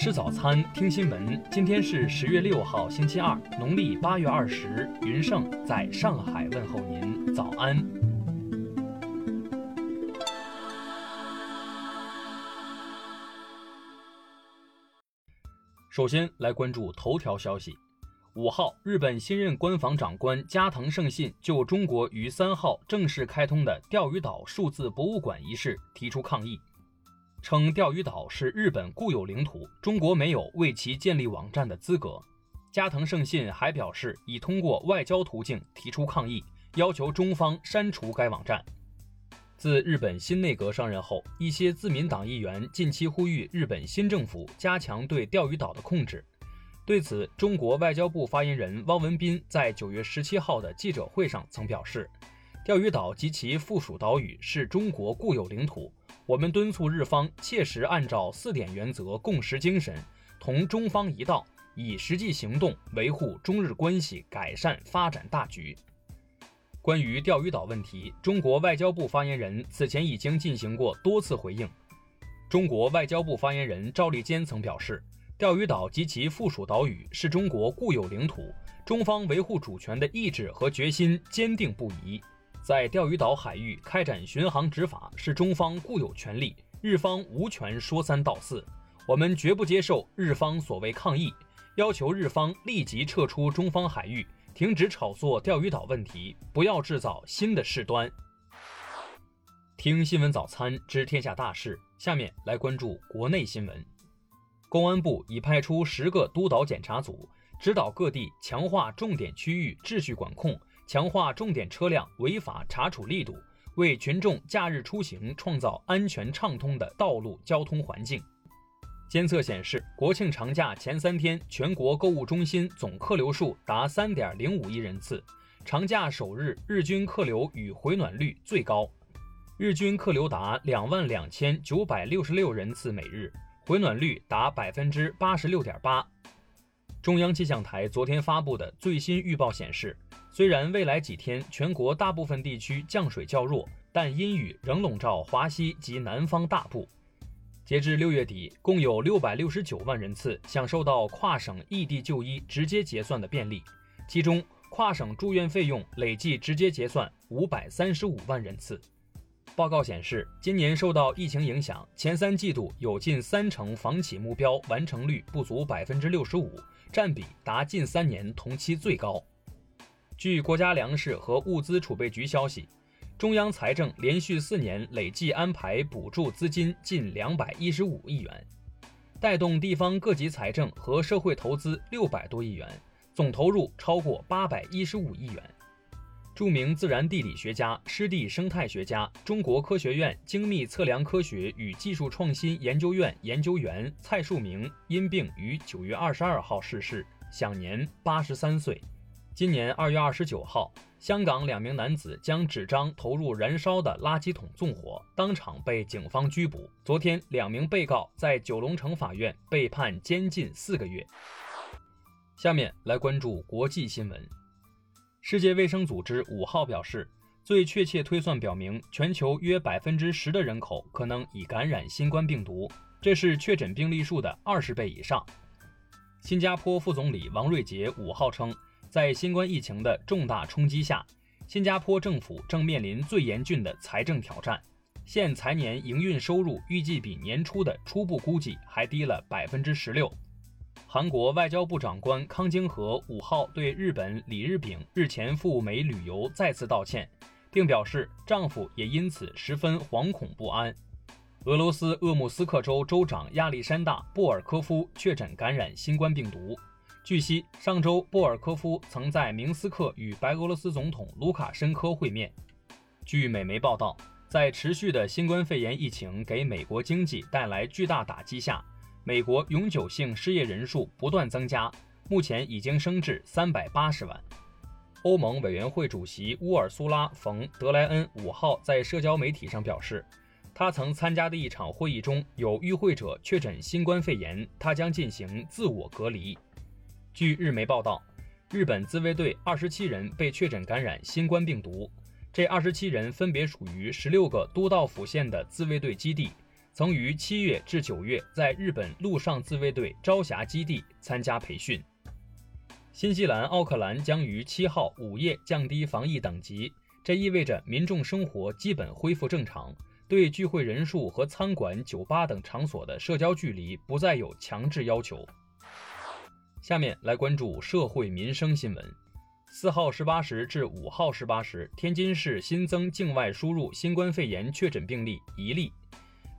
吃早餐，听新闻。今天是十月六号，星期二，农历八月二十。云盛在上海问候您，早安。首先来关注头条消息。五号，日本新任官房长官加藤胜信就中国于三号正式开通的钓鱼岛数字博物馆一事提出抗议。称钓鱼岛是日本固有领土，中国没有为其建立网站的资格。加藤胜信还表示，已通过外交途径提出抗议，要求中方删除该网站。自日本新内阁上任后，一些自民党议员近期呼吁日本新政府加强对钓鱼岛的控制。对此，中国外交部发言人汪文斌在九月十七号的记者会上曾表示，钓鱼岛及其附属岛屿是中国固有领土。我们敦促日方切实按照四点原则共识精神，同中方一道，以实际行动维护中日关系改善发展大局。关于钓鱼岛问题，中国外交部发言人此前已经进行过多次回应。中国外交部发言人赵立坚曾表示，钓鱼岛及其附属岛屿是中国固有领土，中方维护主权的意志和决心坚定不移。在钓鱼岛海域开展巡航执法是中方固有权利，日方无权说三道四。我们绝不接受日方所谓抗议，要求日方立即撤出中方海域，停止炒作钓鱼岛问题，不要制造新的事端。听新闻早餐知天下大事，下面来关注国内新闻。公安部已派出十个督导检查组，指导各地强化重点区域秩序管控。强化重点车辆违法查处力度，为群众假日出行创造安全畅通的道路交通环境。监测显示，国庆长假前三天，全国购物中心总客流数达三点零五亿人次。长假首日，日均客流与回暖率最高，日均客流达两万两千九百六十六人次每日，回暖率达百分之八十六点八。中央气象台昨天发布的最新预报显示。虽然未来几天全国大部分地区降水较弱，但阴雨仍笼罩华西及南方大部。截至六月底，共有六百六十九万人次享受到跨省异地就医直接结算的便利，其中跨省住院费用累计直接结算五百三十五万人次。报告显示，今年受到疫情影响，前三季度有近三成房企目标完成率不足百分之六十五，占比达近三年同期最高。据国家粮食和物资储备局消息，中央财政连续四年累计安排补助资金近两百一十五亿元，带动地方各级财政和社会投资六百多亿元，总投入超过八百一十五亿元。著名自然地理学家、湿地生态学家、中国科学院精密测量科学与技术创新研究院研究员蔡树明因病于九月二十二号逝世，享年八十三岁。今年二月二十九号，香港两名男子将纸张投入燃烧的垃圾桶纵火，当场被警方拘捕。昨天，两名被告在九龙城法院被判监禁四个月。下面来关注国际新闻。世界卫生组织五号表示，最确切推算表明，全球约百分之十的人口可能已感染新冠病毒，这是确诊病例数的二十倍以上。新加坡副总理王瑞杰五号称。在新冠疫情的重大冲击下，新加坡政府正面临最严峻的财政挑战。现财年营运收入预计比年初的初步估计还低了百分之十六。韩国外交部长官康京和五号对日本李日炳日前赴美旅游再次道歉，并表示丈夫也因此十分惶恐不安。俄罗斯鄂木斯克州州长亚历山大·布尔科夫确诊感染新冠病毒。据悉，上周波尔科夫曾在明斯克与白俄罗斯总统卢卡申科会面。据美媒报道，在持续的新冠肺炎疫情给美国经济带来巨大打击下，美国永久性失业人数不断增加，目前已经升至三百八十万。欧盟委员会主席乌尔苏拉·冯·德莱恩五号在社交媒体上表示，他曾参加的一场会议中有与会者确诊新冠肺炎，他将进行自我隔离。据日媒报道，日本自卫队二十七人被确诊感染新冠病毒。这二十七人分别属于十六个都道府县的自卫队基地，曾于七月至九月在日本陆上自卫队朝霞基地参加培训。新西兰奥克兰将于七号午夜降低防疫等级，这意味着民众生活基本恢复正常，对聚会人数和餐馆、酒吧等场所的社交距离不再有强制要求。下面来关注社会民生新闻。四号十八时至五号十八时，天津市新增境外输入新冠肺炎确诊病例一例，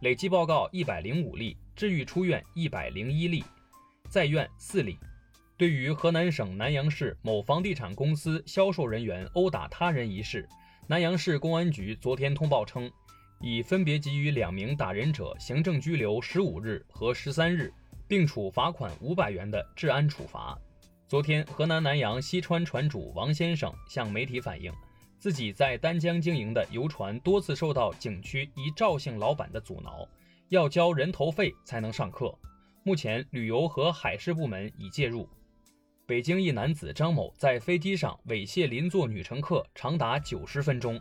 累计报告一百零五例，治愈出院一百零一例，在院四例。对于河南省南阳市某房地产公司销售人员殴打他人一事，南阳市公安局昨天通报称，已分别给予两名打人者行政拘留十五日和十三日，并处罚款五百元的治安处罚。昨天，河南南阳西川船主王先生向媒体反映，自己在丹江经营的游船多次受到景区一赵姓老板的阻挠，要交人头费才能上客。目前，旅游和海事部门已介入。北京一男子张某在飞机上猥亵邻座女乘客长达九十分钟，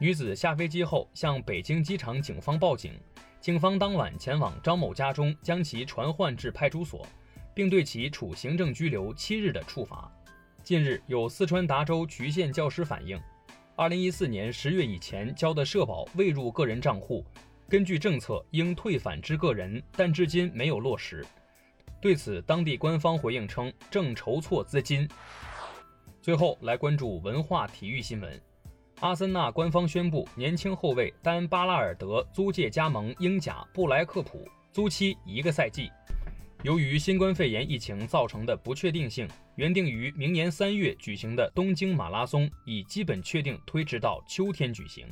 女子下飞机后向北京机场警方报警，警方当晚前往张某家中将其传唤至派出所，并对其处行政拘留七日的处罚。近日，有四川达州渠县教师反映，二零一四年十月以前交的社保未入个人账户，根据政策应退返之个人，但至今没有落实。对此，当地官方回应称正筹措资金。最后来关注文化体育新闻：阿森纳官方宣布，年轻后卫丹·巴拉尔德租借加盟英甲布莱克普，租期一个赛季。由于新冠肺炎疫情造成的不确定性，原定于明年三月举行的东京马拉松已基本确定推迟到秋天举行。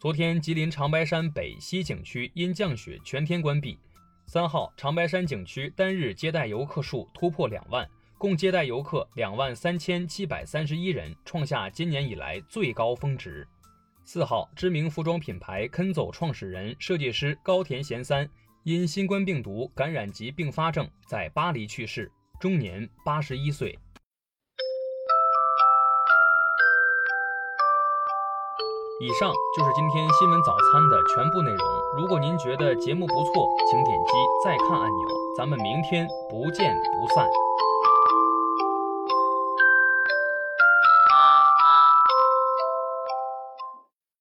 昨天，吉林长白山北西景区因降雪全天关闭。三号，长白山景区单日接待游客数突破两万，共接待游客两万三千七百三十一人，创下今年以来最高峰值。四号，知名服装品牌 Kenzo 创始人、设计师高田贤三因新冠病毒感染及并发症在巴黎去世，终年八十一岁。以上就是今天新闻早餐的全部内容。如果您觉得节目不错，请点击再看按钮。咱们明天不见不散。